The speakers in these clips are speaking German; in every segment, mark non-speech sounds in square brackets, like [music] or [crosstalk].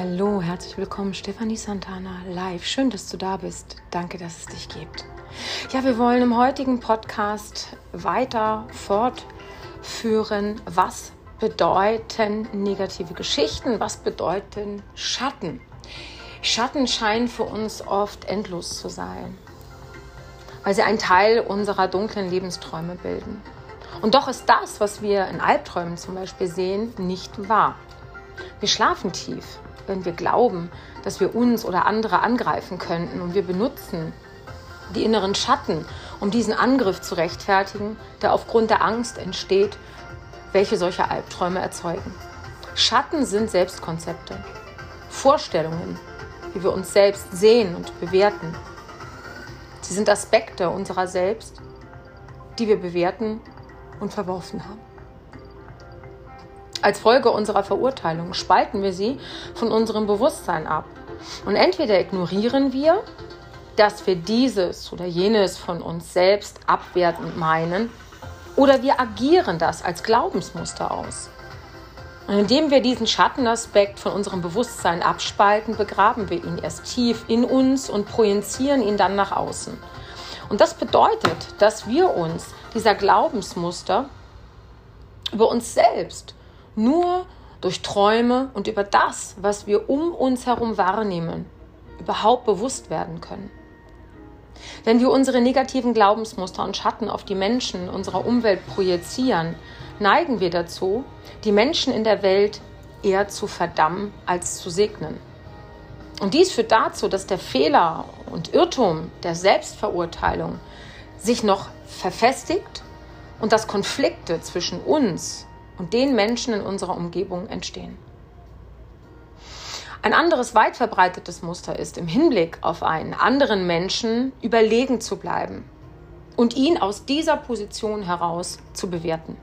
Hallo, herzlich willkommen, Stefanie Santana live. Schön, dass du da bist. Danke, dass es dich gibt. Ja, wir wollen im heutigen Podcast weiter fortführen, was bedeuten negative Geschichten, was bedeuten Schatten. Schatten scheinen für uns oft endlos zu sein, weil sie einen Teil unserer dunklen Lebensträume bilden. Und doch ist das, was wir in Albträumen zum Beispiel sehen, nicht wahr. Wir schlafen tief wenn wir glauben, dass wir uns oder andere angreifen könnten und wir benutzen die inneren Schatten, um diesen Angriff zu rechtfertigen, der aufgrund der Angst entsteht, welche solche Albträume erzeugen. Schatten sind Selbstkonzepte, Vorstellungen, wie wir uns selbst sehen und bewerten. Sie sind Aspekte unserer selbst, die wir bewerten und verworfen haben. Als Folge unserer Verurteilung spalten wir sie von unserem Bewusstsein ab. Und entweder ignorieren wir, dass wir dieses oder jenes von uns selbst abwertend meinen, oder wir agieren das als Glaubensmuster aus. Und indem wir diesen Schattenaspekt von unserem Bewusstsein abspalten, begraben wir ihn erst tief in uns und projizieren ihn dann nach außen. Und das bedeutet, dass wir uns dieser Glaubensmuster über uns selbst nur durch Träume und über das, was wir um uns herum wahrnehmen, überhaupt bewusst werden können. Wenn wir unsere negativen Glaubensmuster und Schatten auf die Menschen unserer Umwelt projizieren, neigen wir dazu, die Menschen in der Welt eher zu verdammen als zu segnen. Und dies führt dazu, dass der Fehler und Irrtum der Selbstverurteilung sich noch verfestigt und dass Konflikte zwischen uns und den Menschen in unserer Umgebung entstehen. Ein anderes weit verbreitetes Muster ist, im Hinblick auf einen anderen Menschen überlegen zu bleiben und ihn aus dieser Position heraus zu bewerten.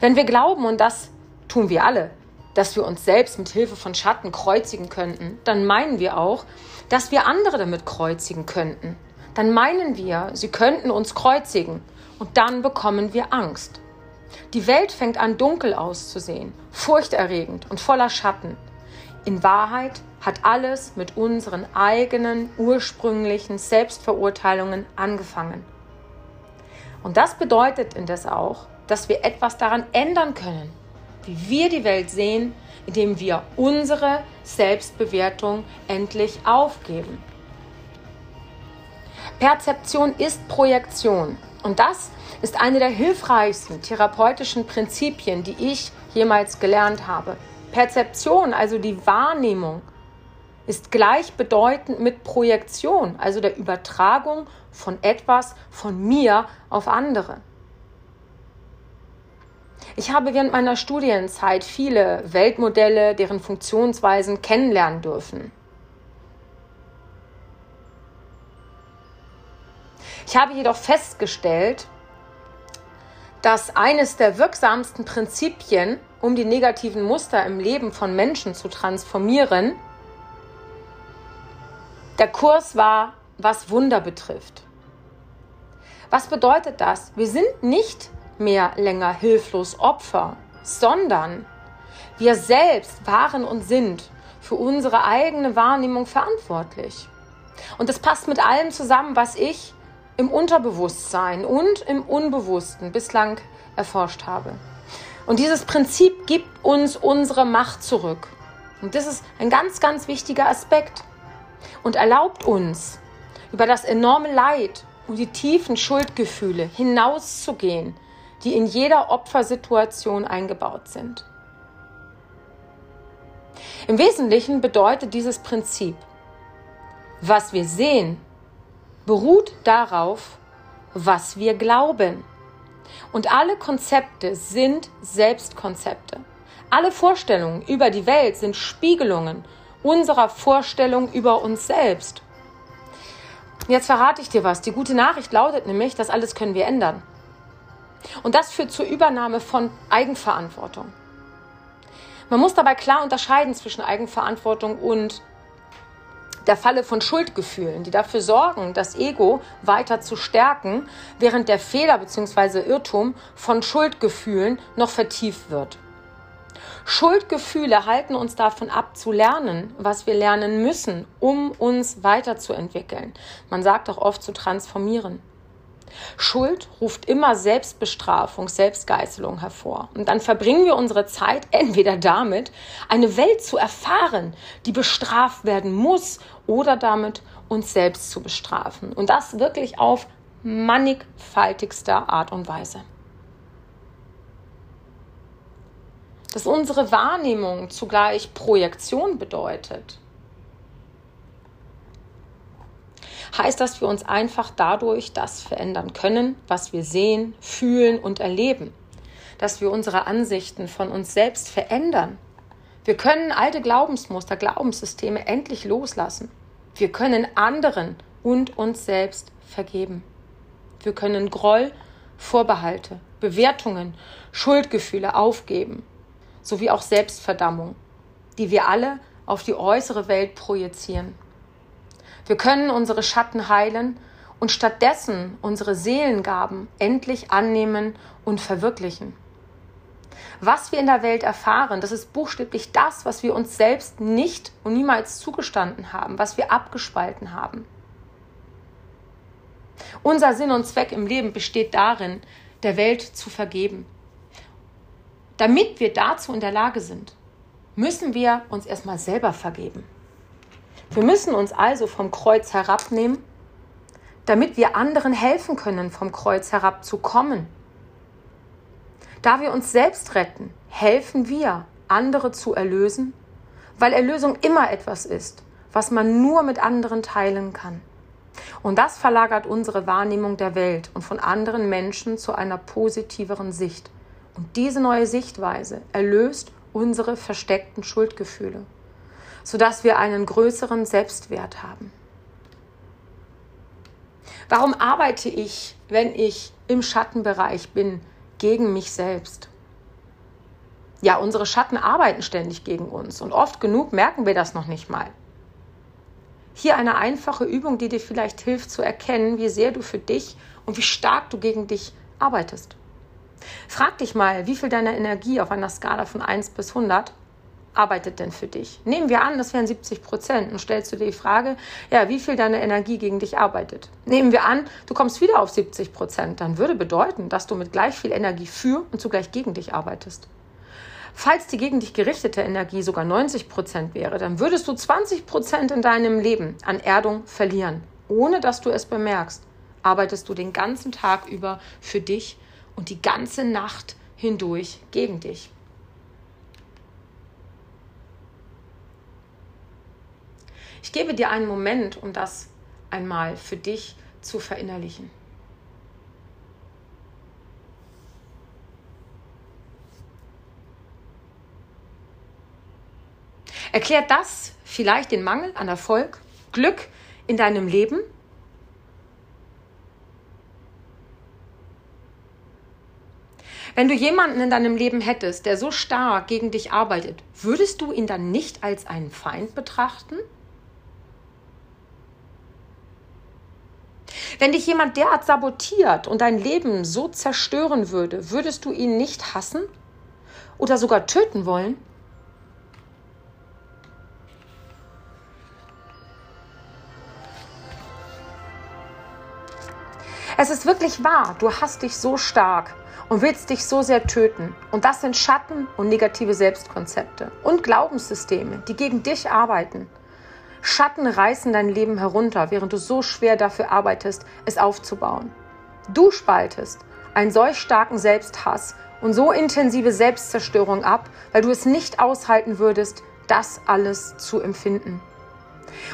Wenn wir glauben, und das tun wir alle, dass wir uns selbst mit Hilfe von Schatten kreuzigen könnten, dann meinen wir auch, dass wir andere damit kreuzigen könnten. Dann meinen wir, sie könnten uns kreuzigen und dann bekommen wir Angst. Die Welt fängt an dunkel auszusehen, furchterregend und voller Schatten. In Wahrheit hat alles mit unseren eigenen ursprünglichen Selbstverurteilungen angefangen. Und das bedeutet indes auch, dass wir etwas daran ändern können, wie wir die Welt sehen, indem wir unsere Selbstbewertung endlich aufgeben. Perzeption ist Projektion und das ist eine der hilfreichsten therapeutischen Prinzipien, die ich jemals gelernt habe. Perzeption, also die Wahrnehmung, ist gleichbedeutend mit Projektion, also der Übertragung von etwas von mir auf andere. Ich habe während meiner Studienzeit viele Weltmodelle, deren Funktionsweisen kennenlernen dürfen. Ich habe jedoch festgestellt, dass eines der wirksamsten Prinzipien, um die negativen Muster im Leben von Menschen zu transformieren, der Kurs war, was Wunder betrifft. Was bedeutet das? Wir sind nicht mehr länger hilflos Opfer, sondern wir selbst waren und sind für unsere eigene Wahrnehmung verantwortlich. Und das passt mit allem zusammen, was ich im Unterbewusstsein und im Unbewussten bislang erforscht habe. Und dieses Prinzip gibt uns unsere Macht zurück. Und das ist ein ganz, ganz wichtiger Aspekt und erlaubt uns, über das enorme Leid und die tiefen Schuldgefühle hinauszugehen, die in jeder Opfersituation eingebaut sind. Im Wesentlichen bedeutet dieses Prinzip, was wir sehen, beruht darauf, was wir glauben. Und alle Konzepte sind Selbstkonzepte. Alle Vorstellungen über die Welt sind Spiegelungen unserer Vorstellung über uns selbst. Jetzt verrate ich dir was. Die gute Nachricht lautet nämlich, das alles können wir ändern. Und das führt zur Übernahme von Eigenverantwortung. Man muss dabei klar unterscheiden zwischen Eigenverantwortung und der Falle von Schuldgefühlen, die dafür sorgen, das Ego weiter zu stärken, während der Fehler bzw. Irrtum von Schuldgefühlen noch vertieft wird. Schuldgefühle halten uns davon ab zu lernen, was wir lernen müssen, um uns weiterzuentwickeln. Man sagt auch oft zu transformieren. Schuld ruft immer Selbstbestrafung, Selbstgeißelung hervor. Und dann verbringen wir unsere Zeit [laughs] entweder damit, eine Welt zu erfahren, die bestraft werden muss, oder damit, uns selbst zu bestrafen. Und das wirklich auf mannigfaltigster Art und Weise. Dass unsere Wahrnehmung zugleich Projektion bedeutet. heißt, dass wir uns einfach dadurch das verändern können, was wir sehen, fühlen und erleben. Dass wir unsere Ansichten von uns selbst verändern. Wir können alte Glaubensmuster, Glaubenssysteme endlich loslassen. Wir können anderen und uns selbst vergeben. Wir können Groll, Vorbehalte, Bewertungen, Schuldgefühle aufgeben, sowie auch Selbstverdammung, die wir alle auf die äußere Welt projizieren. Wir können unsere Schatten heilen und stattdessen unsere Seelengaben endlich annehmen und verwirklichen. Was wir in der Welt erfahren, das ist buchstäblich das, was wir uns selbst nicht und niemals zugestanden haben, was wir abgespalten haben. Unser Sinn und Zweck im Leben besteht darin, der Welt zu vergeben. Damit wir dazu in der Lage sind, müssen wir uns erstmal selber vergeben. Wir müssen uns also vom Kreuz herabnehmen, damit wir anderen helfen können, vom Kreuz herabzukommen. Da wir uns selbst retten, helfen wir, andere zu erlösen, weil Erlösung immer etwas ist, was man nur mit anderen teilen kann. Und das verlagert unsere Wahrnehmung der Welt und von anderen Menschen zu einer positiveren Sicht. Und diese neue Sichtweise erlöst unsere versteckten Schuldgefühle sodass wir einen größeren Selbstwert haben. Warum arbeite ich, wenn ich im Schattenbereich bin, gegen mich selbst? Ja, unsere Schatten arbeiten ständig gegen uns und oft genug merken wir das noch nicht mal. Hier eine einfache Übung, die dir vielleicht hilft zu erkennen, wie sehr du für dich und wie stark du gegen dich arbeitest. Frag dich mal, wie viel deiner Energie auf einer Skala von 1 bis 100 arbeitet denn für dich? Nehmen wir an, das wären 70 Prozent und stellst du dir die Frage, ja, wie viel deine Energie gegen dich arbeitet? Nehmen wir an, du kommst wieder auf 70 Prozent, dann würde bedeuten, dass du mit gleich viel Energie für und zugleich gegen dich arbeitest. Falls die gegen dich gerichtete Energie sogar 90 Prozent wäre, dann würdest du 20 Prozent in deinem Leben an Erdung verlieren. Ohne dass du es bemerkst, arbeitest du den ganzen Tag über für dich und die ganze Nacht hindurch gegen dich. Ich gebe dir einen Moment, um das einmal für dich zu verinnerlichen. Erklärt das vielleicht den Mangel an Erfolg, Glück in deinem Leben? Wenn du jemanden in deinem Leben hättest, der so stark gegen dich arbeitet, würdest du ihn dann nicht als einen Feind betrachten? Wenn dich jemand derart sabotiert und dein Leben so zerstören würde, würdest du ihn nicht hassen oder sogar töten wollen? Es ist wirklich wahr, du hast dich so stark und willst dich so sehr töten. Und das sind Schatten und negative Selbstkonzepte und Glaubenssysteme, die gegen dich arbeiten. Schatten reißen dein Leben herunter, während du so schwer dafür arbeitest, es aufzubauen. Du spaltest einen solch starken Selbsthass und so intensive Selbstzerstörung ab, weil du es nicht aushalten würdest, das alles zu empfinden.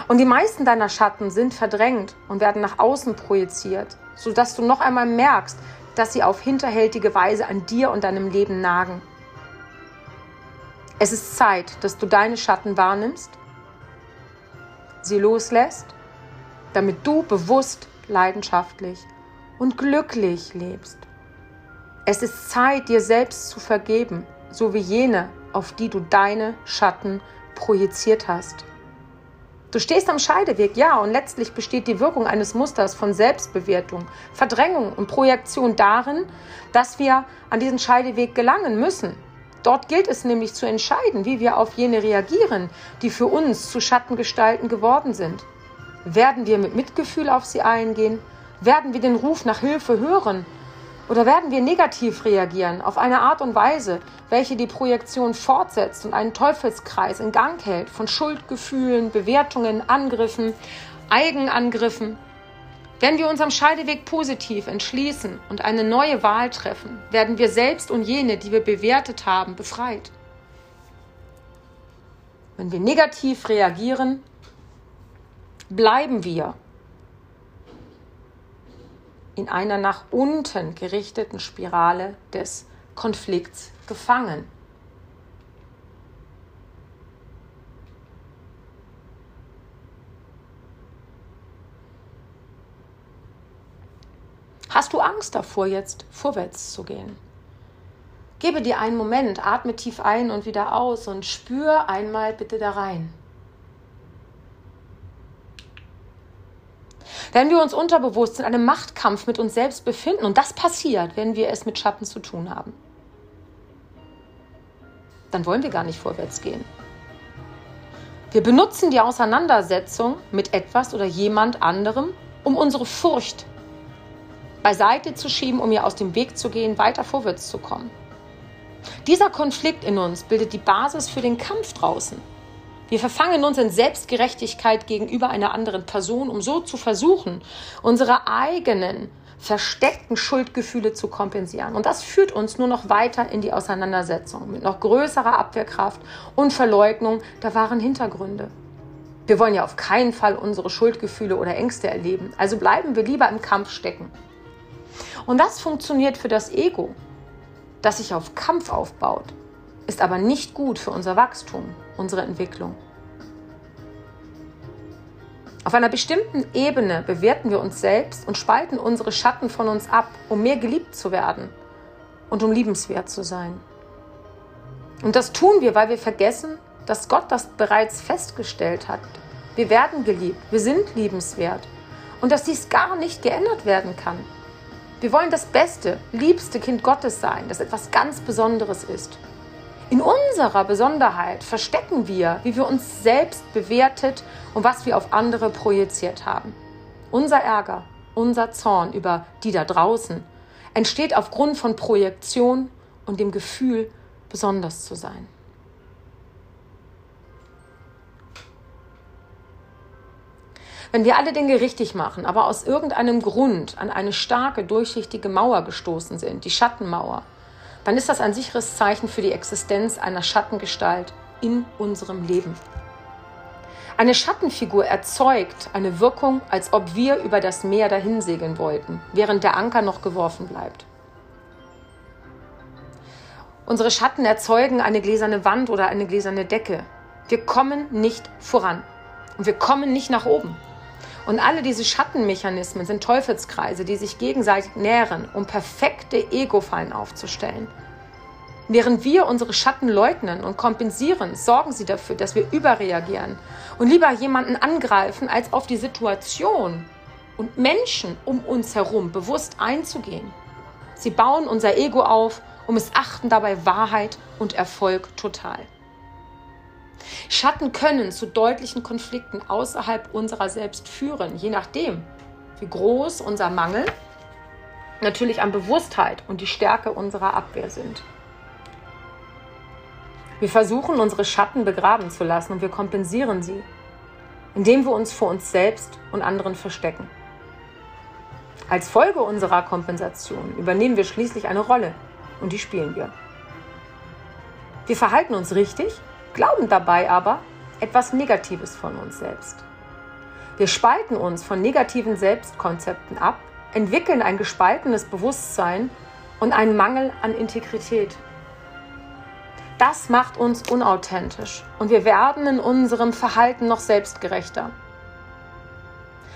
Und die meisten deiner Schatten sind verdrängt und werden nach außen projiziert, sodass du noch einmal merkst, dass sie auf hinterhältige Weise an dir und deinem Leben nagen. Es ist Zeit, dass du deine Schatten wahrnimmst sie loslässt, damit du bewusst, leidenschaftlich und glücklich lebst. Es ist Zeit, dir selbst zu vergeben, so wie jene, auf die du deine Schatten projiziert hast. Du stehst am Scheideweg, ja, und letztlich besteht die Wirkung eines Musters von Selbstbewertung, Verdrängung und Projektion darin, dass wir an diesen Scheideweg gelangen müssen. Dort gilt es nämlich zu entscheiden, wie wir auf jene reagieren, die für uns zu Schattengestalten geworden sind. Werden wir mit Mitgefühl auf sie eingehen? Werden wir den Ruf nach Hilfe hören? Oder werden wir negativ reagieren auf eine Art und Weise, welche die Projektion fortsetzt und einen Teufelskreis in Gang hält von Schuldgefühlen, Bewertungen, Angriffen, Eigenangriffen? Wenn wir uns am Scheideweg positiv entschließen und eine neue Wahl treffen, werden wir selbst und jene, die wir bewertet haben, befreit. Wenn wir negativ reagieren, bleiben wir in einer nach unten gerichteten Spirale des Konflikts gefangen. Hast du Angst davor, jetzt vorwärts zu gehen? Gebe dir einen Moment, atme tief ein und wieder aus und spür einmal bitte da rein. Wenn wir uns unterbewusst in einem Machtkampf mit uns selbst befinden, und das passiert, wenn wir es mit Schatten zu tun haben, dann wollen wir gar nicht vorwärts gehen. Wir benutzen die Auseinandersetzung mit etwas oder jemand anderem, um unsere Furcht beiseite zu schieben, um ihr aus dem Weg zu gehen, weiter vorwärts zu kommen. Dieser Konflikt in uns bildet die Basis für den Kampf draußen. Wir verfangen uns in Selbstgerechtigkeit gegenüber einer anderen Person, um so zu versuchen, unsere eigenen versteckten Schuldgefühle zu kompensieren. Und das führt uns nur noch weiter in die Auseinandersetzung mit noch größerer Abwehrkraft und Verleugnung der wahren Hintergründe. Wir wollen ja auf keinen Fall unsere Schuldgefühle oder Ängste erleben, also bleiben wir lieber im Kampf stecken. Und das funktioniert für das Ego, das sich auf Kampf aufbaut, ist aber nicht gut für unser Wachstum, unsere Entwicklung. Auf einer bestimmten Ebene bewerten wir uns selbst und spalten unsere Schatten von uns ab, um mehr geliebt zu werden und um liebenswert zu sein. Und das tun wir, weil wir vergessen, dass Gott das bereits festgestellt hat. Wir werden geliebt, wir sind liebenswert und dass dies gar nicht geändert werden kann. Wir wollen das beste, liebste Kind Gottes sein, das etwas ganz Besonderes ist. In unserer Besonderheit verstecken wir, wie wir uns selbst bewertet und was wir auf andere projiziert haben. Unser Ärger, unser Zorn über die da draußen entsteht aufgrund von Projektion und dem Gefühl, besonders zu sein. Wenn wir alle Dinge richtig machen, aber aus irgendeinem Grund an eine starke, durchsichtige Mauer gestoßen sind, die Schattenmauer, dann ist das ein sicheres Zeichen für die Existenz einer Schattengestalt in unserem Leben. Eine Schattenfigur erzeugt eine Wirkung, als ob wir über das Meer dahinsegeln wollten, während der Anker noch geworfen bleibt. Unsere Schatten erzeugen eine gläserne Wand oder eine gläserne Decke. Wir kommen nicht voran und wir kommen nicht nach oben. Und alle diese Schattenmechanismen sind Teufelskreise, die sich gegenseitig nähren, um perfekte Ego-Fallen aufzustellen. Während wir unsere Schatten leugnen und kompensieren, sorgen sie dafür, dass wir überreagieren und lieber jemanden angreifen, als auf die Situation und Menschen um uns herum bewusst einzugehen. Sie bauen unser Ego auf und missachten dabei Wahrheit und Erfolg total. Schatten können zu deutlichen Konflikten außerhalb unserer selbst führen, je nachdem, wie groß unser Mangel natürlich an Bewusstheit und die Stärke unserer Abwehr sind. Wir versuchen, unsere Schatten begraben zu lassen und wir kompensieren sie, indem wir uns vor uns selbst und anderen verstecken. Als Folge unserer Kompensation übernehmen wir schließlich eine Rolle und die spielen wir. Wir verhalten uns richtig glauben dabei aber etwas Negatives von uns selbst. Wir spalten uns von negativen Selbstkonzepten ab, entwickeln ein gespaltenes Bewusstsein und einen Mangel an Integrität. Das macht uns unauthentisch und wir werden in unserem Verhalten noch selbstgerechter.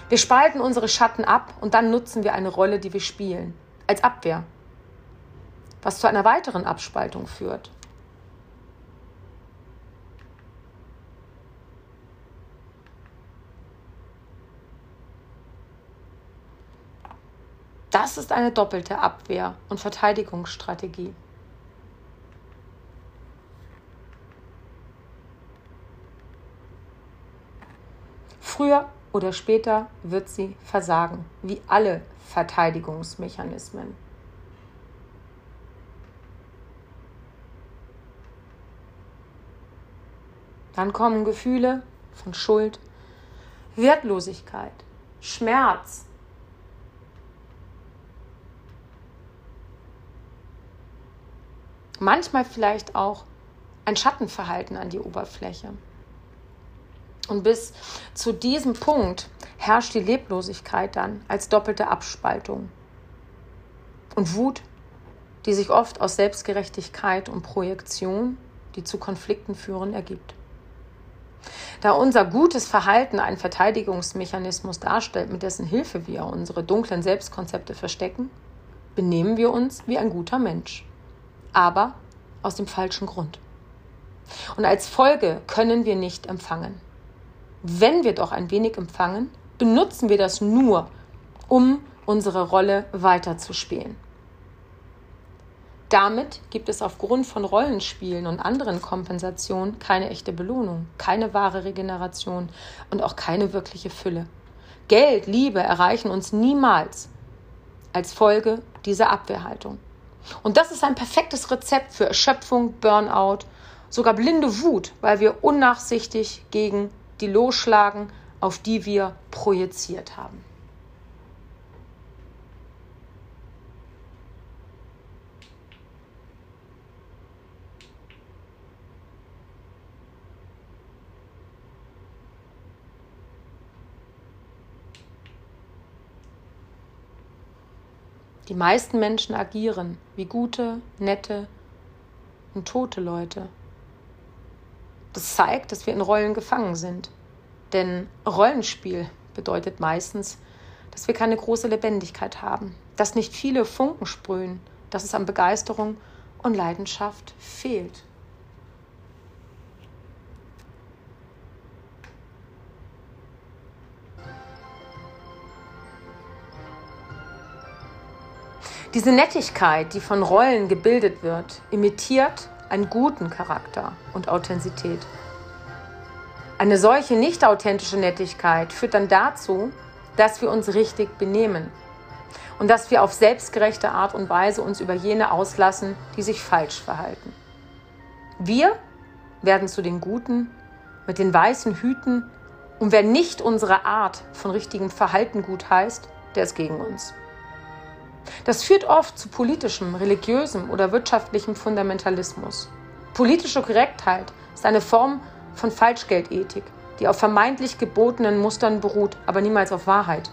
Wir spalten unsere Schatten ab und dann nutzen wir eine Rolle, die wir spielen, als Abwehr, was zu einer weiteren Abspaltung führt. Das ist eine doppelte Abwehr- und Verteidigungsstrategie. Früher oder später wird sie versagen, wie alle Verteidigungsmechanismen. Dann kommen Gefühle von Schuld, Wertlosigkeit, Schmerz, Manchmal vielleicht auch ein Schattenverhalten an die Oberfläche. Und bis zu diesem Punkt herrscht die Leblosigkeit dann als doppelte Abspaltung. Und Wut, die sich oft aus Selbstgerechtigkeit und Projektion, die zu Konflikten führen, ergibt. Da unser gutes Verhalten einen Verteidigungsmechanismus darstellt, mit dessen Hilfe wir unsere dunklen Selbstkonzepte verstecken, benehmen wir uns wie ein guter Mensch. Aber aus dem falschen Grund. Und als Folge können wir nicht empfangen. Wenn wir doch ein wenig empfangen, benutzen wir das nur, um unsere Rolle weiterzuspielen. Damit gibt es aufgrund von Rollenspielen und anderen Kompensationen keine echte Belohnung, keine wahre Regeneration und auch keine wirkliche Fülle. Geld, Liebe erreichen uns niemals als Folge dieser Abwehrhaltung. Und das ist ein perfektes Rezept für Erschöpfung, Burnout, sogar blinde Wut, weil wir unnachsichtig gegen die losschlagen, auf die wir projiziert haben. Die meisten Menschen agieren wie gute, nette und tote Leute. Das zeigt, dass wir in Rollen gefangen sind. Denn Rollenspiel bedeutet meistens, dass wir keine große Lebendigkeit haben, dass nicht viele Funken sprühen, dass es an Begeisterung und Leidenschaft fehlt. Diese Nettigkeit, die von Rollen gebildet wird, imitiert einen guten Charakter und Authentizität. Eine solche nicht authentische Nettigkeit führt dann dazu, dass wir uns richtig benehmen und dass wir auf selbstgerechte Art und Weise uns über jene auslassen, die sich falsch verhalten. Wir werden zu den Guten mit den weißen Hüten und wer nicht unsere Art von richtigem Verhalten gut heißt, der ist gegen uns. Das führt oft zu politischem, religiösem oder wirtschaftlichem Fundamentalismus. Politische Korrektheit ist eine Form von Falschgeldethik, die auf vermeintlich gebotenen Mustern beruht, aber niemals auf Wahrheit.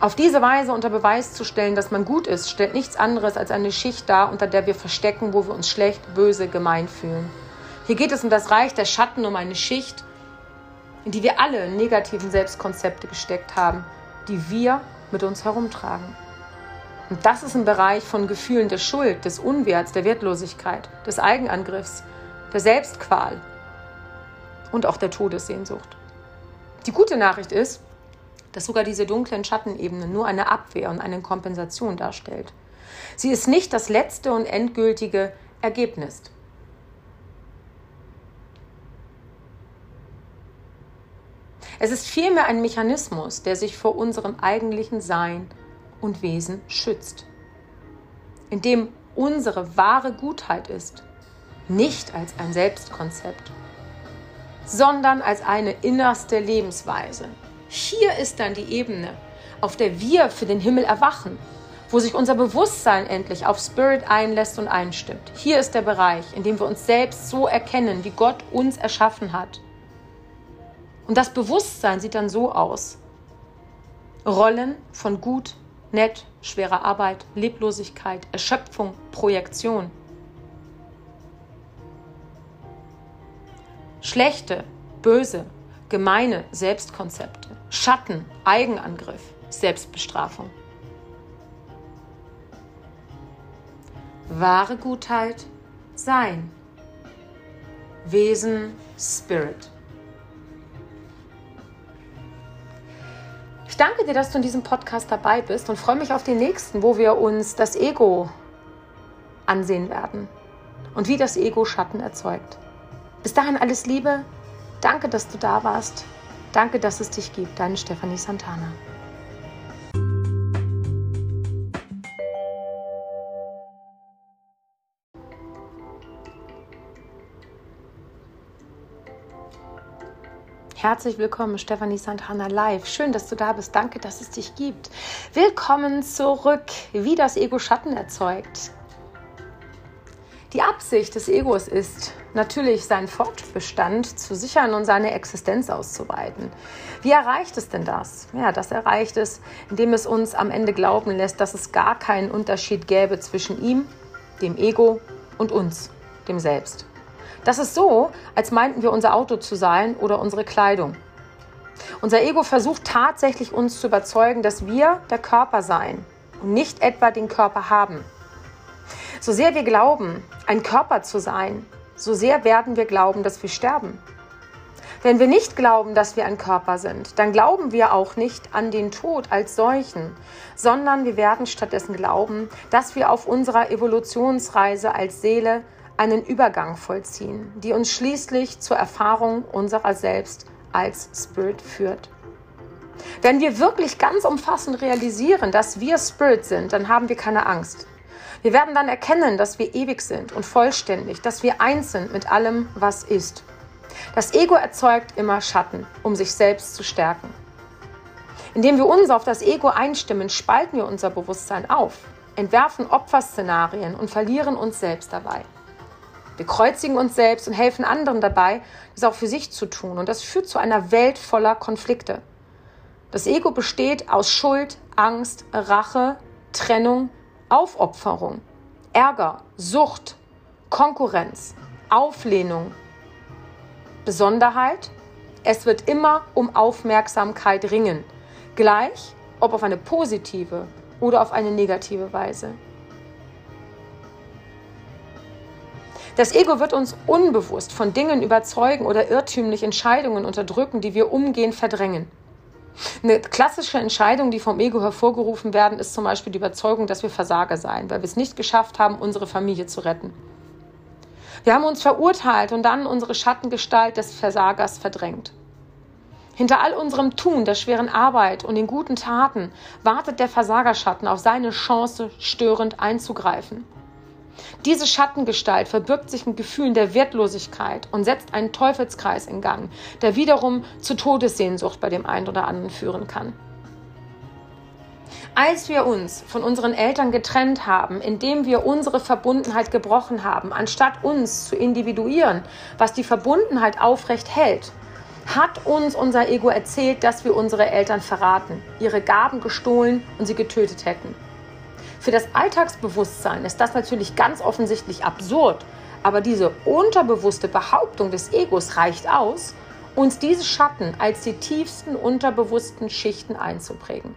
Auf diese Weise unter Beweis zu stellen, dass man gut ist, stellt nichts anderes als eine Schicht dar, unter der wir verstecken, wo wir uns schlecht, böse, gemein fühlen. Hier geht es um das Reich der Schatten, um eine Schicht, in die wir alle negativen Selbstkonzepte gesteckt haben, die wir mit uns herumtragen. Und das ist ein Bereich von Gefühlen der Schuld, des Unwerts, der Wertlosigkeit, des Eigenangriffs, der Selbstqual und auch der Todessehnsucht. Die gute Nachricht ist, dass sogar diese dunklen Schattenebene nur eine Abwehr und eine Kompensation darstellt. Sie ist nicht das letzte und endgültige Ergebnis. Es ist vielmehr ein Mechanismus, der sich vor unserem eigentlichen Sein und Wesen schützt, in dem unsere wahre Gutheit ist, nicht als ein Selbstkonzept, sondern als eine innerste Lebensweise. Hier ist dann die Ebene, auf der wir für den Himmel erwachen, wo sich unser Bewusstsein endlich auf Spirit einlässt und einstimmt. Hier ist der Bereich, in dem wir uns selbst so erkennen, wie Gott uns erschaffen hat und das Bewusstsein sieht dann so aus. Rollen von gut, nett, schwerer Arbeit, Leblosigkeit, Erschöpfung, Projektion. Schlechte, böse, gemeine Selbstkonzepte, Schatten, Eigenangriff, Selbstbestrafung. Wahre Gutheit, Sein. Wesen, Spirit. Danke dir, dass du in diesem Podcast dabei bist und freue mich auf den nächsten, wo wir uns das Ego ansehen werden und wie das Ego Schatten erzeugt. Bis dahin alles Liebe, Danke, dass du da warst. Danke, dass es dich gibt. Deine Stefanie Santana. Herzlich willkommen, Stefanie Santana live. Schön, dass du da bist. Danke, dass es dich gibt. Willkommen zurück, wie das Ego Schatten erzeugt. Die Absicht des Egos ist natürlich, seinen Fortbestand zu sichern und seine Existenz auszuweiten. Wie erreicht es denn das? Ja, das erreicht es, indem es uns am Ende glauben lässt, dass es gar keinen Unterschied gäbe zwischen ihm, dem Ego und uns, dem Selbst. Das ist so, als meinten wir unser Auto zu sein oder unsere Kleidung. Unser Ego versucht tatsächlich uns zu überzeugen, dass wir der Körper seien und nicht etwa den Körper haben. So sehr wir glauben, ein Körper zu sein, so sehr werden wir glauben, dass wir sterben. Wenn wir nicht glauben, dass wir ein Körper sind, dann glauben wir auch nicht an den Tod als solchen, sondern wir werden stattdessen glauben, dass wir auf unserer Evolutionsreise als Seele einen Übergang vollziehen, die uns schließlich zur Erfahrung unserer selbst als Spirit führt. Wenn wir wirklich ganz umfassend realisieren, dass wir Spirit sind, dann haben wir keine Angst. Wir werden dann erkennen, dass wir ewig sind und vollständig, dass wir eins sind mit allem, was ist. Das Ego erzeugt immer Schatten, um sich selbst zu stärken. Indem wir uns auf das Ego einstimmen, spalten wir unser Bewusstsein auf, entwerfen Opferszenarien und verlieren uns selbst dabei. Wir kreuzigen uns selbst und helfen anderen dabei, das auch für sich zu tun. Und das führt zu einer Welt voller Konflikte. Das Ego besteht aus Schuld, Angst, Rache, Trennung, Aufopferung, Ärger, Sucht, Konkurrenz, Auflehnung. Besonderheit, es wird immer um Aufmerksamkeit ringen, gleich ob auf eine positive oder auf eine negative Weise. Das Ego wird uns unbewusst von Dingen überzeugen oder irrtümlich Entscheidungen unterdrücken, die wir umgehend verdrängen. Eine klassische Entscheidung, die vom Ego hervorgerufen werden, ist zum Beispiel die Überzeugung, dass wir Versager seien, weil wir es nicht geschafft haben, unsere Familie zu retten. Wir haben uns verurteilt und dann unsere Schattengestalt des Versagers verdrängt. Hinter all unserem Tun, der schweren Arbeit und den guten Taten wartet der Versagerschatten auf seine Chance, störend einzugreifen. Diese Schattengestalt verbirgt sich in Gefühlen der Wertlosigkeit und setzt einen Teufelskreis in Gang, der wiederum zu Todessehnsucht bei dem einen oder anderen führen kann. Als wir uns von unseren Eltern getrennt haben, indem wir unsere Verbundenheit gebrochen haben, anstatt uns zu individuieren, was die Verbundenheit aufrecht hält, hat uns unser Ego erzählt, dass wir unsere Eltern verraten, ihre Gaben gestohlen und sie getötet hätten. Für das Alltagsbewusstsein ist das natürlich ganz offensichtlich absurd, aber diese unterbewusste Behauptung des Egos reicht aus, uns diese Schatten als die tiefsten unterbewussten Schichten einzuprägen.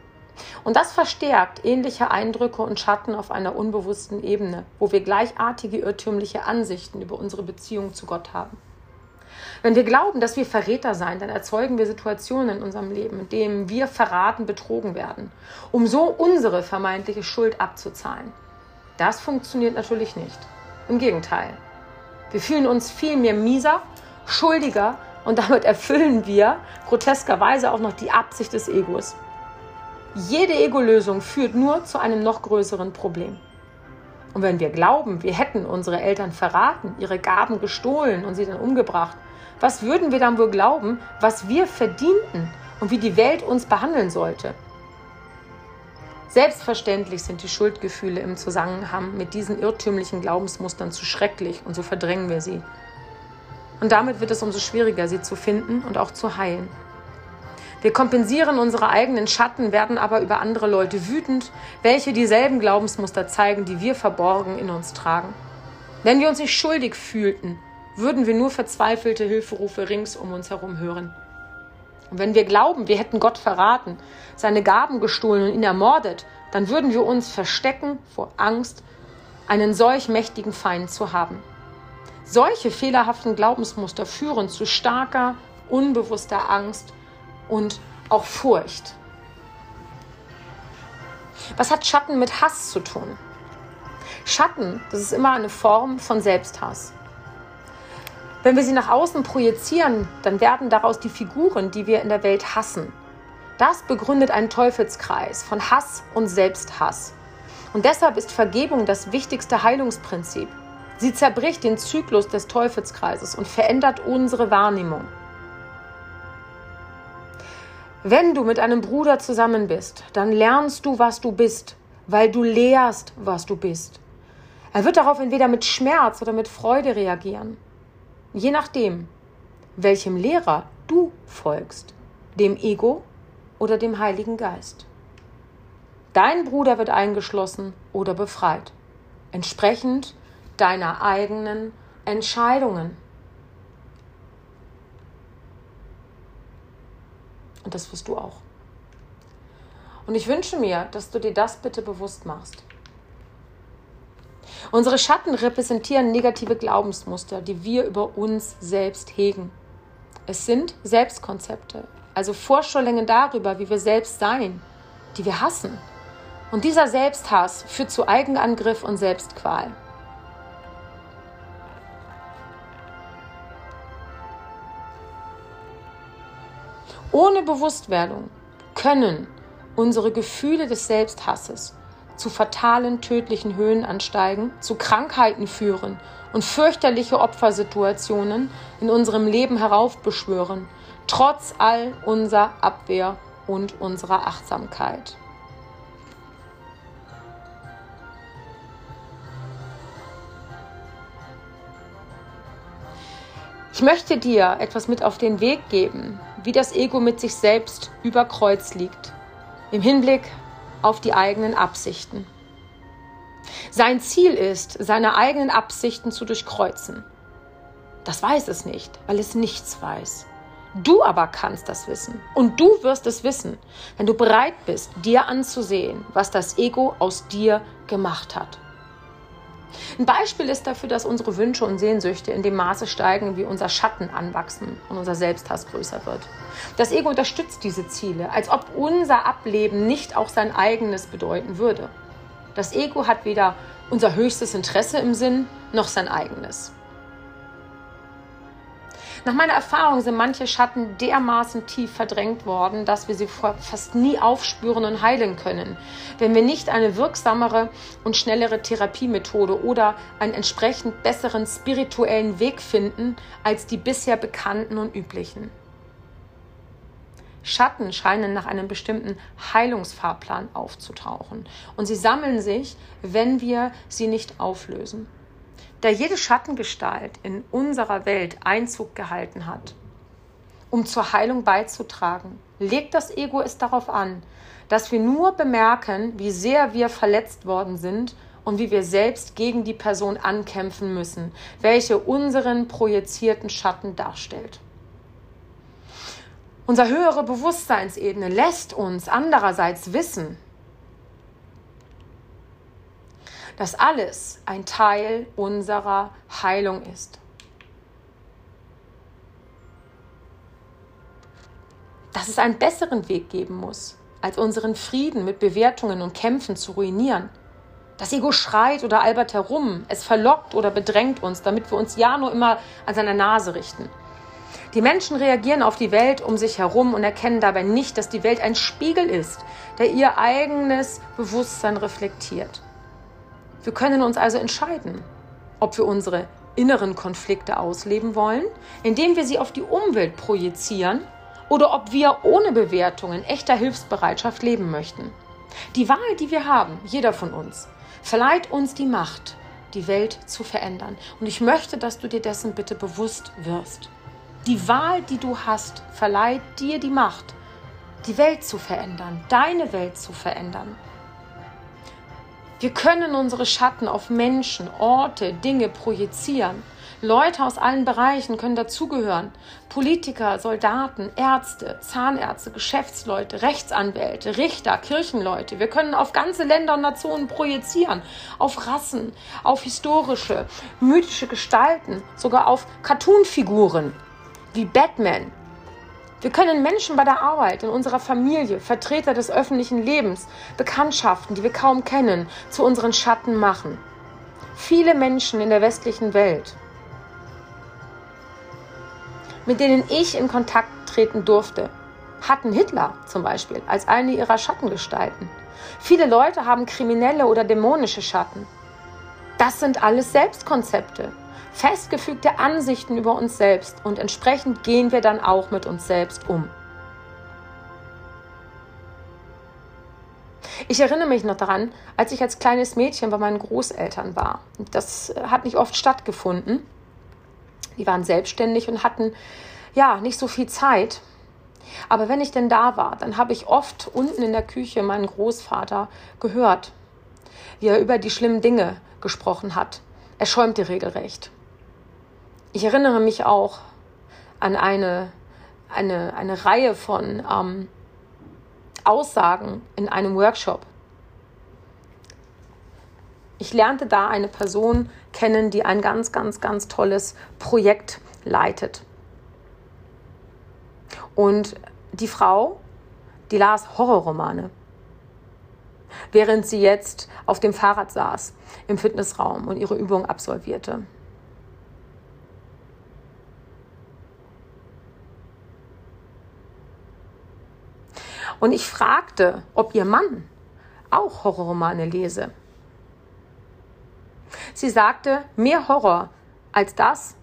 Und das verstärkt ähnliche Eindrücke und Schatten auf einer unbewussten Ebene, wo wir gleichartige irrtümliche Ansichten über unsere Beziehung zu Gott haben. Wenn wir glauben, dass wir Verräter seien, dann erzeugen wir Situationen in unserem Leben, in denen wir verraten, betrogen werden, um so unsere vermeintliche Schuld abzuzahlen. Das funktioniert natürlich nicht. Im Gegenteil. Wir fühlen uns viel mehr mieser, schuldiger und damit erfüllen wir groteskerweise auch noch die Absicht des Egos. Jede Ego-Lösung führt nur zu einem noch größeren Problem. Und wenn wir glauben, wir hätten unsere Eltern verraten, ihre Gaben gestohlen und sie dann umgebracht, was würden wir dann wohl glauben, was wir verdienten und wie die Welt uns behandeln sollte? Selbstverständlich sind die Schuldgefühle im Zusammenhang mit diesen irrtümlichen Glaubensmustern zu schrecklich und so verdrängen wir sie. Und damit wird es umso schwieriger, sie zu finden und auch zu heilen. Wir kompensieren unsere eigenen Schatten, werden aber über andere Leute wütend, welche dieselben Glaubensmuster zeigen, die wir verborgen in uns tragen. Wenn wir uns nicht schuldig fühlten, würden wir nur verzweifelte Hilferufe rings um uns herum hören. Und wenn wir glauben, wir hätten Gott verraten, seine Gaben gestohlen und ihn ermordet, dann würden wir uns verstecken vor Angst, einen solch mächtigen Feind zu haben. Solche fehlerhaften Glaubensmuster führen zu starker, unbewusster Angst und auch Furcht. Was hat Schatten mit Hass zu tun? Schatten, das ist immer eine Form von Selbsthass. Wenn wir sie nach außen projizieren, dann werden daraus die Figuren, die wir in der Welt hassen. Das begründet einen Teufelskreis von Hass und Selbsthass. Und deshalb ist Vergebung das wichtigste Heilungsprinzip. Sie zerbricht den Zyklus des Teufelskreises und verändert unsere Wahrnehmung. Wenn du mit einem Bruder zusammen bist, dann lernst du, was du bist, weil du lehrst, was du bist. Er wird darauf entweder mit Schmerz oder mit Freude reagieren. Je nachdem, welchem Lehrer du folgst, dem Ego oder dem Heiligen Geist. Dein Bruder wird eingeschlossen oder befreit, entsprechend deiner eigenen Entscheidungen. Und das wirst du auch. Und ich wünsche mir, dass du dir das bitte bewusst machst. Unsere Schatten repräsentieren negative Glaubensmuster, die wir über uns selbst hegen. Es sind Selbstkonzepte, also Vorstellungen darüber, wie wir selbst sein, die wir hassen. Und dieser Selbsthass führt zu Eigenangriff und Selbstqual. Ohne Bewusstwerdung können unsere Gefühle des Selbsthasses zu fatalen, tödlichen Höhen ansteigen, zu Krankheiten führen und fürchterliche Opfersituationen in unserem Leben heraufbeschwören, trotz all unserer Abwehr und unserer Achtsamkeit. Ich möchte dir etwas mit auf den Weg geben, wie das Ego mit sich selbst über Kreuz liegt, im Hinblick auf die eigenen Absichten. Sein Ziel ist, seine eigenen Absichten zu durchkreuzen. Das weiß es nicht, weil es nichts weiß. Du aber kannst das wissen. Und du wirst es wissen, wenn du bereit bist, dir anzusehen, was das Ego aus dir gemacht hat. Ein Beispiel ist dafür, dass unsere Wünsche und Sehnsüchte in dem Maße steigen, wie unser Schatten anwachsen und unser Selbsthass größer wird. Das Ego unterstützt diese Ziele, als ob unser Ableben nicht auch sein eigenes bedeuten würde. Das Ego hat weder unser höchstes Interesse im Sinn noch sein eigenes. Nach meiner Erfahrung sind manche Schatten dermaßen tief verdrängt worden, dass wir sie fast nie aufspüren und heilen können, wenn wir nicht eine wirksamere und schnellere Therapiemethode oder einen entsprechend besseren spirituellen Weg finden als die bisher bekannten und üblichen. Schatten scheinen nach einem bestimmten Heilungsfahrplan aufzutauchen. Und sie sammeln sich, wenn wir sie nicht auflösen da jede Schattengestalt in unserer Welt Einzug gehalten hat, um zur Heilung beizutragen, legt das Ego es darauf an, dass wir nur bemerken, wie sehr wir verletzt worden sind und wie wir selbst gegen die Person ankämpfen müssen, welche unseren projizierten Schatten darstellt. Unsere höhere Bewusstseinsebene lässt uns andererseits wissen, dass alles ein Teil unserer Heilung ist. Dass es einen besseren Weg geben muss, als unseren Frieden mit Bewertungen und Kämpfen zu ruinieren. Das Ego schreit oder albert herum, es verlockt oder bedrängt uns, damit wir uns ja nur immer an seiner Nase richten. Die Menschen reagieren auf die Welt um sich herum und erkennen dabei nicht, dass die Welt ein Spiegel ist, der ihr eigenes Bewusstsein reflektiert. Wir können uns also entscheiden, ob wir unsere inneren Konflikte ausleben wollen, indem wir sie auf die Umwelt projizieren oder ob wir ohne Bewertungen echter Hilfsbereitschaft leben möchten. Die Wahl, die wir haben, jeder von uns, verleiht uns die Macht, die Welt zu verändern. Und ich möchte, dass du dir dessen bitte bewusst wirst. Die Wahl, die du hast, verleiht dir die Macht, die Welt zu verändern, deine Welt zu verändern. Wir können unsere Schatten auf Menschen, Orte, Dinge projizieren. Leute aus allen Bereichen können dazugehören. Politiker, Soldaten, Ärzte, Zahnärzte, Geschäftsleute, Rechtsanwälte, Richter, Kirchenleute. Wir können auf ganze Länder und Nationen projizieren. Auf Rassen, auf historische, mythische Gestalten, sogar auf Cartoonfiguren wie Batman, wir können Menschen bei der Arbeit, in unserer Familie, Vertreter des öffentlichen Lebens, Bekanntschaften, die wir kaum kennen, zu unseren Schatten machen. Viele Menschen in der westlichen Welt mit denen ich in Kontakt treten durfte, hatten Hitler zum Beispiel als eine ihrer Schattengestalten. Viele Leute haben kriminelle oder dämonische Schatten. Das sind alles Selbstkonzepte, festgefügte Ansichten über uns selbst und entsprechend gehen wir dann auch mit uns selbst um. Ich erinnere mich noch daran, als ich als kleines Mädchen bei meinen Großeltern war. Das hat nicht oft stattgefunden. Die waren selbstständig und hatten ja nicht so viel Zeit. Aber wenn ich denn da war, dann habe ich oft unten in der Küche meinen Großvater gehört, wie er über die schlimmen Dinge gesprochen hat. Er schäumte regelrecht. Ich erinnere mich auch an eine, eine, eine Reihe von ähm, Aussagen in einem Workshop. Ich lernte da eine Person kennen, die ein ganz, ganz, ganz tolles Projekt leitet. Und die Frau, die las Horrorromane, während sie jetzt auf dem Fahrrad saß im Fitnessraum und ihre Übung absolvierte. Und ich fragte, ob ihr Mann auch Horrorromane lese. Sie sagte, mehr Horror als das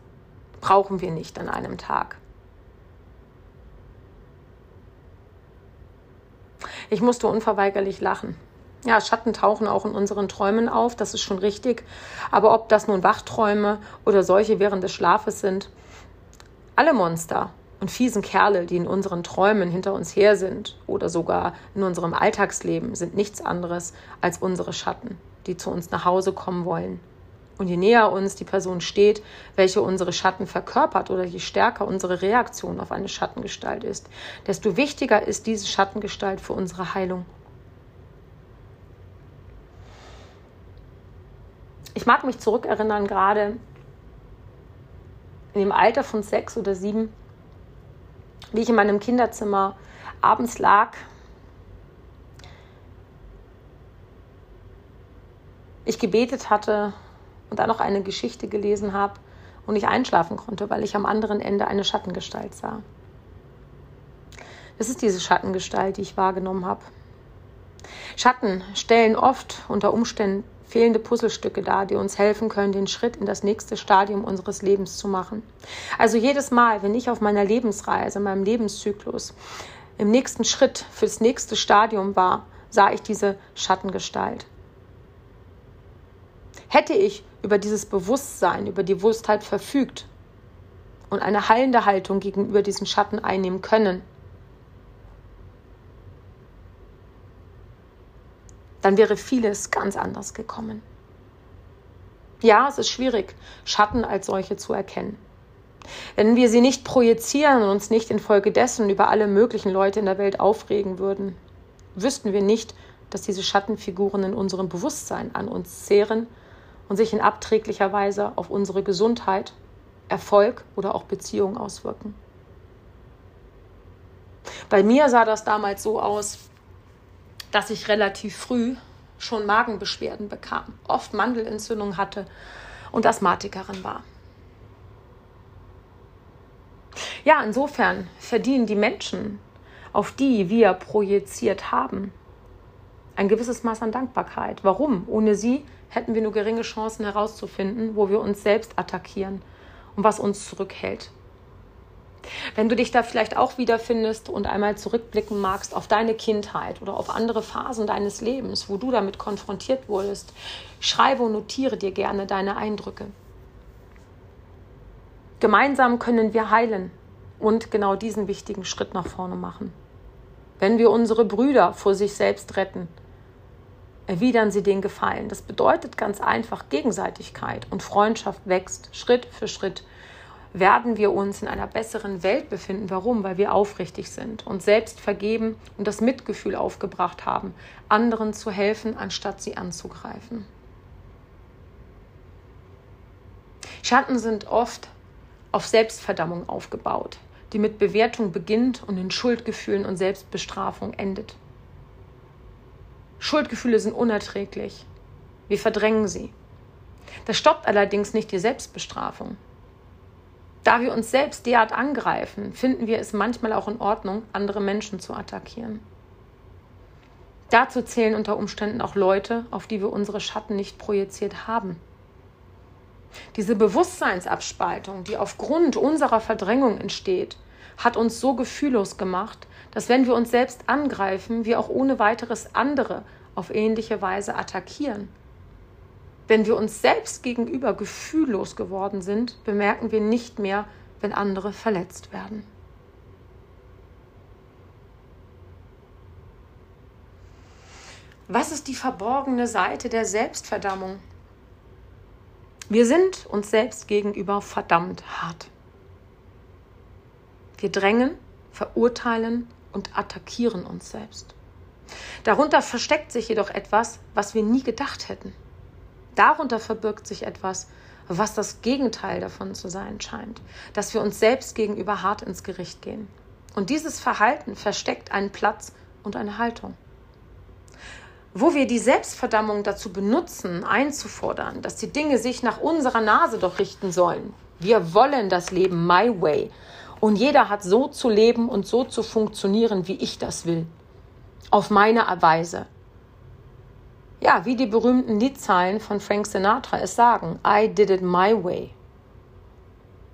brauchen wir nicht an einem Tag. Ich musste unverweigerlich lachen. Ja, Schatten tauchen auch in unseren Träumen auf, das ist schon richtig. Aber ob das nun Wachträume oder solche während des Schlafes sind, alle Monster und fiesen Kerle, die in unseren Träumen hinter uns her sind oder sogar in unserem Alltagsleben, sind nichts anderes als unsere Schatten, die zu uns nach Hause kommen wollen. Und je näher uns die Person steht, welche unsere Schatten verkörpert oder je stärker unsere Reaktion auf eine Schattengestalt ist, desto wichtiger ist diese Schattengestalt für unsere Heilung. Ich mag mich zurückerinnern, gerade in dem Alter von sechs oder sieben, wie ich in meinem Kinderzimmer abends lag. Ich gebetet hatte und dann noch eine Geschichte gelesen habe und nicht einschlafen konnte, weil ich am anderen Ende eine Schattengestalt sah. Das ist diese Schattengestalt, die ich wahrgenommen habe. Schatten stellen oft unter Umständen fehlende Puzzlestücke dar, die uns helfen können, den Schritt in das nächste Stadium unseres Lebens zu machen. Also jedes Mal, wenn ich auf meiner Lebensreise, meinem Lebenszyklus im nächsten Schritt fürs nächste Stadium war, sah ich diese Schattengestalt. Hätte ich über dieses Bewusstsein, über die Bewusstheit verfügt und eine heilende Haltung gegenüber diesem Schatten einnehmen können, dann wäre vieles ganz anders gekommen. Ja, es ist schwierig, Schatten als solche zu erkennen. Wenn wir sie nicht projizieren und uns nicht infolgedessen über alle möglichen Leute in der Welt aufregen würden, wüssten wir nicht, dass diese Schattenfiguren in unserem Bewusstsein an uns zehren und sich in abträglicher Weise auf unsere Gesundheit, Erfolg oder auch Beziehung auswirken. Bei mir sah das damals so aus, dass ich relativ früh schon Magenbeschwerden bekam, oft Mandelentzündung hatte und Asthmatikerin war. Ja, insofern verdienen die Menschen, auf die wir projiziert haben, ein gewisses Maß an Dankbarkeit. Warum? Ohne sie hätten wir nur geringe Chancen herauszufinden, wo wir uns selbst attackieren und was uns zurückhält. Wenn du dich da vielleicht auch wiederfindest und einmal zurückblicken magst auf deine Kindheit oder auf andere Phasen deines Lebens, wo du damit konfrontiert wurdest, schreibe und notiere dir gerne deine Eindrücke. Gemeinsam können wir heilen und genau diesen wichtigen Schritt nach vorne machen. Wenn wir unsere Brüder vor sich selbst retten, erwidern sie den Gefallen. Das bedeutet ganz einfach Gegenseitigkeit und Freundschaft wächst Schritt für Schritt werden wir uns in einer besseren Welt befinden. Warum? Weil wir aufrichtig sind und selbst vergeben und das Mitgefühl aufgebracht haben, anderen zu helfen, anstatt sie anzugreifen. Schatten sind oft auf Selbstverdammung aufgebaut, die mit Bewertung beginnt und in Schuldgefühlen und Selbstbestrafung endet. Schuldgefühle sind unerträglich. Wir verdrängen sie. Das stoppt allerdings nicht die Selbstbestrafung. Da wir uns selbst derart angreifen, finden wir es manchmal auch in Ordnung, andere Menschen zu attackieren. Dazu zählen unter Umständen auch Leute, auf die wir unsere Schatten nicht projiziert haben. Diese Bewusstseinsabspaltung, die aufgrund unserer Verdrängung entsteht, hat uns so gefühllos gemacht, dass wenn wir uns selbst angreifen, wir auch ohne weiteres andere auf ähnliche Weise attackieren. Wenn wir uns selbst gegenüber gefühllos geworden sind, bemerken wir nicht mehr, wenn andere verletzt werden. Was ist die verborgene Seite der Selbstverdammung? Wir sind uns selbst gegenüber verdammt hart. Wir drängen, verurteilen und attackieren uns selbst. Darunter versteckt sich jedoch etwas, was wir nie gedacht hätten. Darunter verbirgt sich etwas, was das Gegenteil davon zu sein scheint, dass wir uns selbst gegenüber hart ins Gericht gehen. Und dieses Verhalten versteckt einen Platz und eine Haltung wo wir die Selbstverdammung dazu benutzen, einzufordern, dass die Dinge sich nach unserer Nase doch richten sollen. Wir wollen das Leben my way. Und jeder hat so zu leben und so zu funktionieren, wie ich das will. Auf meine Weise. Ja, wie die berühmten Liedzeilen von Frank Sinatra es sagen. I did it my way.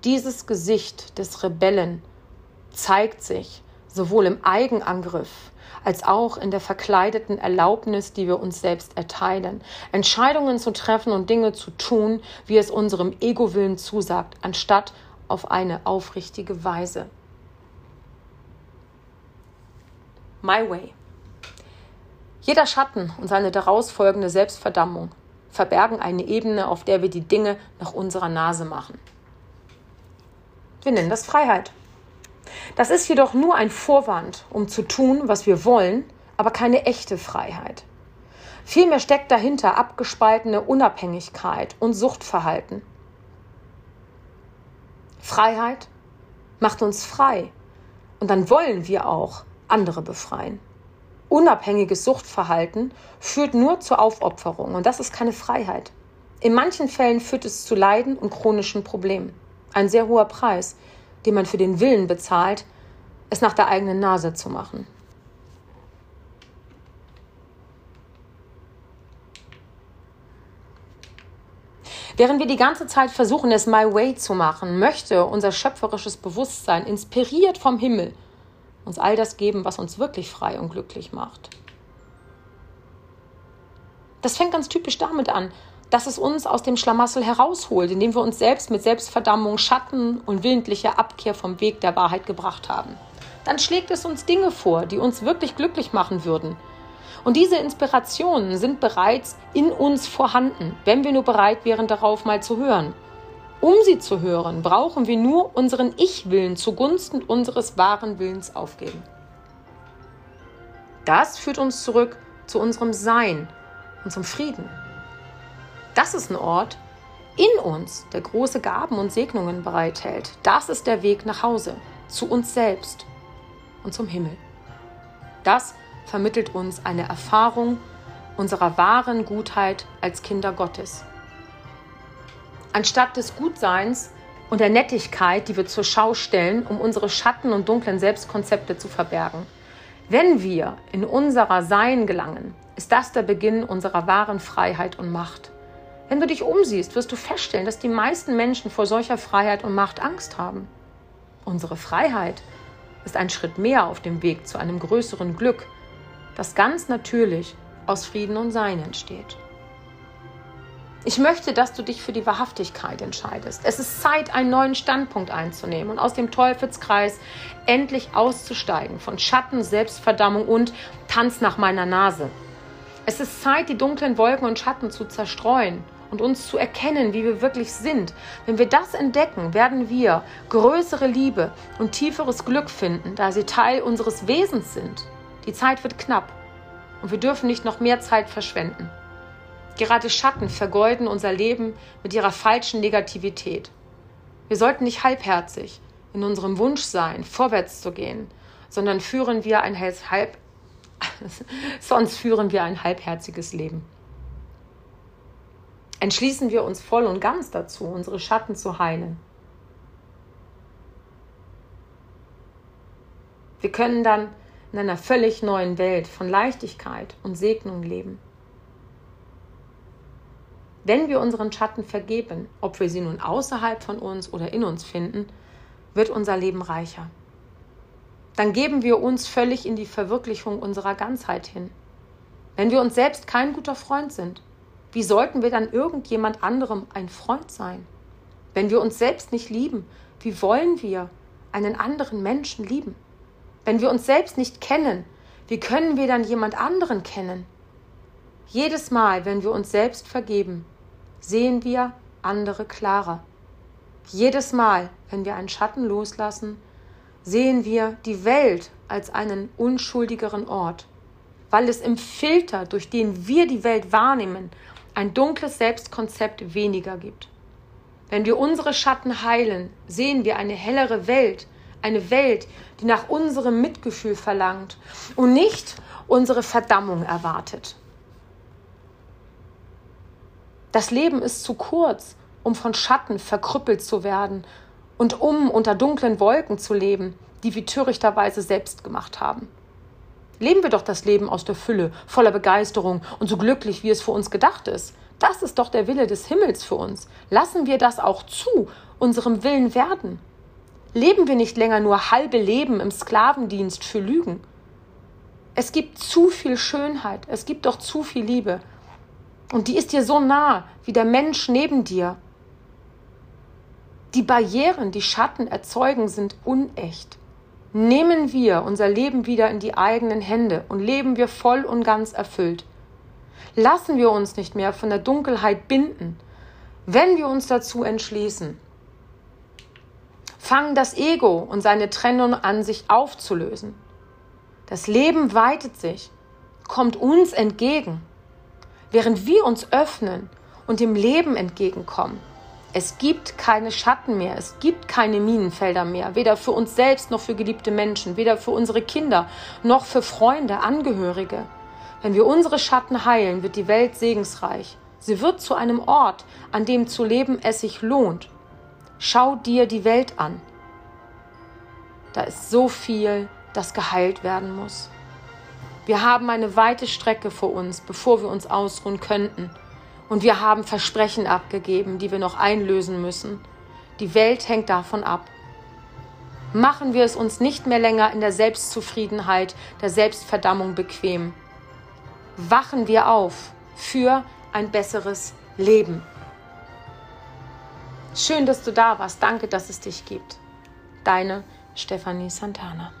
Dieses Gesicht des Rebellen zeigt sich sowohl im Eigenangriff als auch in der verkleideten Erlaubnis, die wir uns selbst erteilen, Entscheidungen zu treffen und Dinge zu tun, wie es unserem Ego-Willen zusagt, anstatt auf eine aufrichtige Weise. My Way. Jeder Schatten und seine daraus folgende Selbstverdammung verbergen eine Ebene, auf der wir die Dinge nach unserer Nase machen. Wir nennen das Freiheit. Das ist jedoch nur ein Vorwand, um zu tun, was wir wollen, aber keine echte Freiheit. Vielmehr steckt dahinter abgespaltene Unabhängigkeit und Suchtverhalten. Freiheit macht uns frei und dann wollen wir auch andere befreien. Unabhängiges Suchtverhalten führt nur zur Aufopferung und das ist keine Freiheit. In manchen Fällen führt es zu Leiden und chronischen Problemen. Ein sehr hoher Preis, den man für den Willen bezahlt, es nach der eigenen Nase zu machen. Während wir die ganze Zeit versuchen, es My Way zu machen, möchte unser schöpferisches Bewusstsein, inspiriert vom Himmel, uns all das geben, was uns wirklich frei und glücklich macht. Das fängt ganz typisch damit an, dass es uns aus dem Schlamassel herausholt, indem wir uns selbst mit Selbstverdammung, Schatten und willentlicher Abkehr vom Weg der Wahrheit gebracht haben. Dann schlägt es uns Dinge vor, die uns wirklich glücklich machen würden. Und diese Inspirationen sind bereits in uns vorhanden, wenn wir nur bereit wären, darauf mal zu hören. Um sie zu hören, brauchen wir nur unseren Ich-Willen zugunsten unseres wahren Willens aufgeben. Das führt uns zurück zu unserem Sein und zum Frieden. Das ist ein Ort in uns, der große Gaben und Segnungen bereithält. Das ist der Weg nach Hause, zu uns selbst und zum Himmel. Das vermittelt uns eine Erfahrung unserer wahren Gutheit als Kinder Gottes. Anstatt des Gutseins und der Nettigkeit, die wir zur Schau stellen, um unsere Schatten und dunklen Selbstkonzepte zu verbergen. Wenn wir in unserer Sein gelangen, ist das der Beginn unserer wahren Freiheit und Macht. Wenn du dich umsiehst, wirst du feststellen, dass die meisten Menschen vor solcher Freiheit und Macht Angst haben. Unsere Freiheit ist ein Schritt mehr auf dem Weg zu einem größeren Glück, das ganz natürlich aus Frieden und Sein entsteht. Ich möchte, dass du dich für die Wahrhaftigkeit entscheidest. Es ist Zeit, einen neuen Standpunkt einzunehmen und aus dem Teufelskreis endlich auszusteigen von Schatten, Selbstverdammung und Tanz nach meiner Nase. Es ist Zeit, die dunklen Wolken und Schatten zu zerstreuen und uns zu erkennen, wie wir wirklich sind. Wenn wir das entdecken, werden wir größere Liebe und tieferes Glück finden, da sie Teil unseres Wesens sind. Die Zeit wird knapp und wir dürfen nicht noch mehr Zeit verschwenden. Gerade Schatten vergeuden unser Leben mit ihrer falschen Negativität. Wir sollten nicht halbherzig in unserem Wunsch sein, vorwärts zu gehen, sondern führen wir ein halb [laughs] sonst führen wir ein halbherziges Leben. Entschließen wir uns voll und ganz dazu, unsere Schatten zu heilen. Wir können dann in einer völlig neuen Welt von Leichtigkeit und Segnung leben. Wenn wir unseren Schatten vergeben, ob wir sie nun außerhalb von uns oder in uns finden, wird unser Leben reicher. Dann geben wir uns völlig in die Verwirklichung unserer Ganzheit hin. Wenn wir uns selbst kein guter Freund sind, wie sollten wir dann irgendjemand anderem ein Freund sein? Wenn wir uns selbst nicht lieben, wie wollen wir einen anderen Menschen lieben? Wenn wir uns selbst nicht kennen, wie können wir dann jemand anderen kennen? Jedes Mal, wenn wir uns selbst vergeben, sehen wir andere klarer. Jedes Mal, wenn wir einen Schatten loslassen, sehen wir die Welt als einen unschuldigeren Ort, weil es im Filter, durch den wir die Welt wahrnehmen, ein dunkles Selbstkonzept weniger gibt. Wenn wir unsere Schatten heilen, sehen wir eine hellere Welt, eine Welt, die nach unserem Mitgefühl verlangt und nicht unsere Verdammung erwartet. Das Leben ist zu kurz, um von Schatten verkrüppelt zu werden und um unter dunklen Wolken zu leben, die wir törichterweise selbst gemacht haben. Leben wir doch das Leben aus der Fülle, voller Begeisterung und so glücklich, wie es für uns gedacht ist. Das ist doch der Wille des Himmels für uns. Lassen wir das auch zu, unserem Willen werden. Leben wir nicht länger nur halbe Leben im Sklavendienst für Lügen. Es gibt zu viel Schönheit, es gibt doch zu viel Liebe. Und die ist dir so nah wie der Mensch neben dir. Die Barrieren, die Schatten erzeugen, sind unecht. Nehmen wir unser Leben wieder in die eigenen Hände und leben wir voll und ganz erfüllt. Lassen wir uns nicht mehr von der Dunkelheit binden, wenn wir uns dazu entschließen. Fangen das Ego und seine Trennung an, sich aufzulösen. Das Leben weitet sich, kommt uns entgegen während wir uns öffnen und dem Leben entgegenkommen. Es gibt keine Schatten mehr, es gibt keine Minenfelder mehr, weder für uns selbst noch für geliebte Menschen, weder für unsere Kinder noch für Freunde, Angehörige. Wenn wir unsere Schatten heilen, wird die Welt segensreich. Sie wird zu einem Ort, an dem zu leben es sich lohnt. Schau dir die Welt an. Da ist so viel, das geheilt werden muss. Wir haben eine weite Strecke vor uns, bevor wir uns ausruhen könnten. Und wir haben Versprechen abgegeben, die wir noch einlösen müssen. Die Welt hängt davon ab. Machen wir es uns nicht mehr länger in der Selbstzufriedenheit, der Selbstverdammung bequem. Wachen wir auf für ein besseres Leben. Schön, dass du da warst. Danke, dass es dich gibt. Deine Stefanie Santana.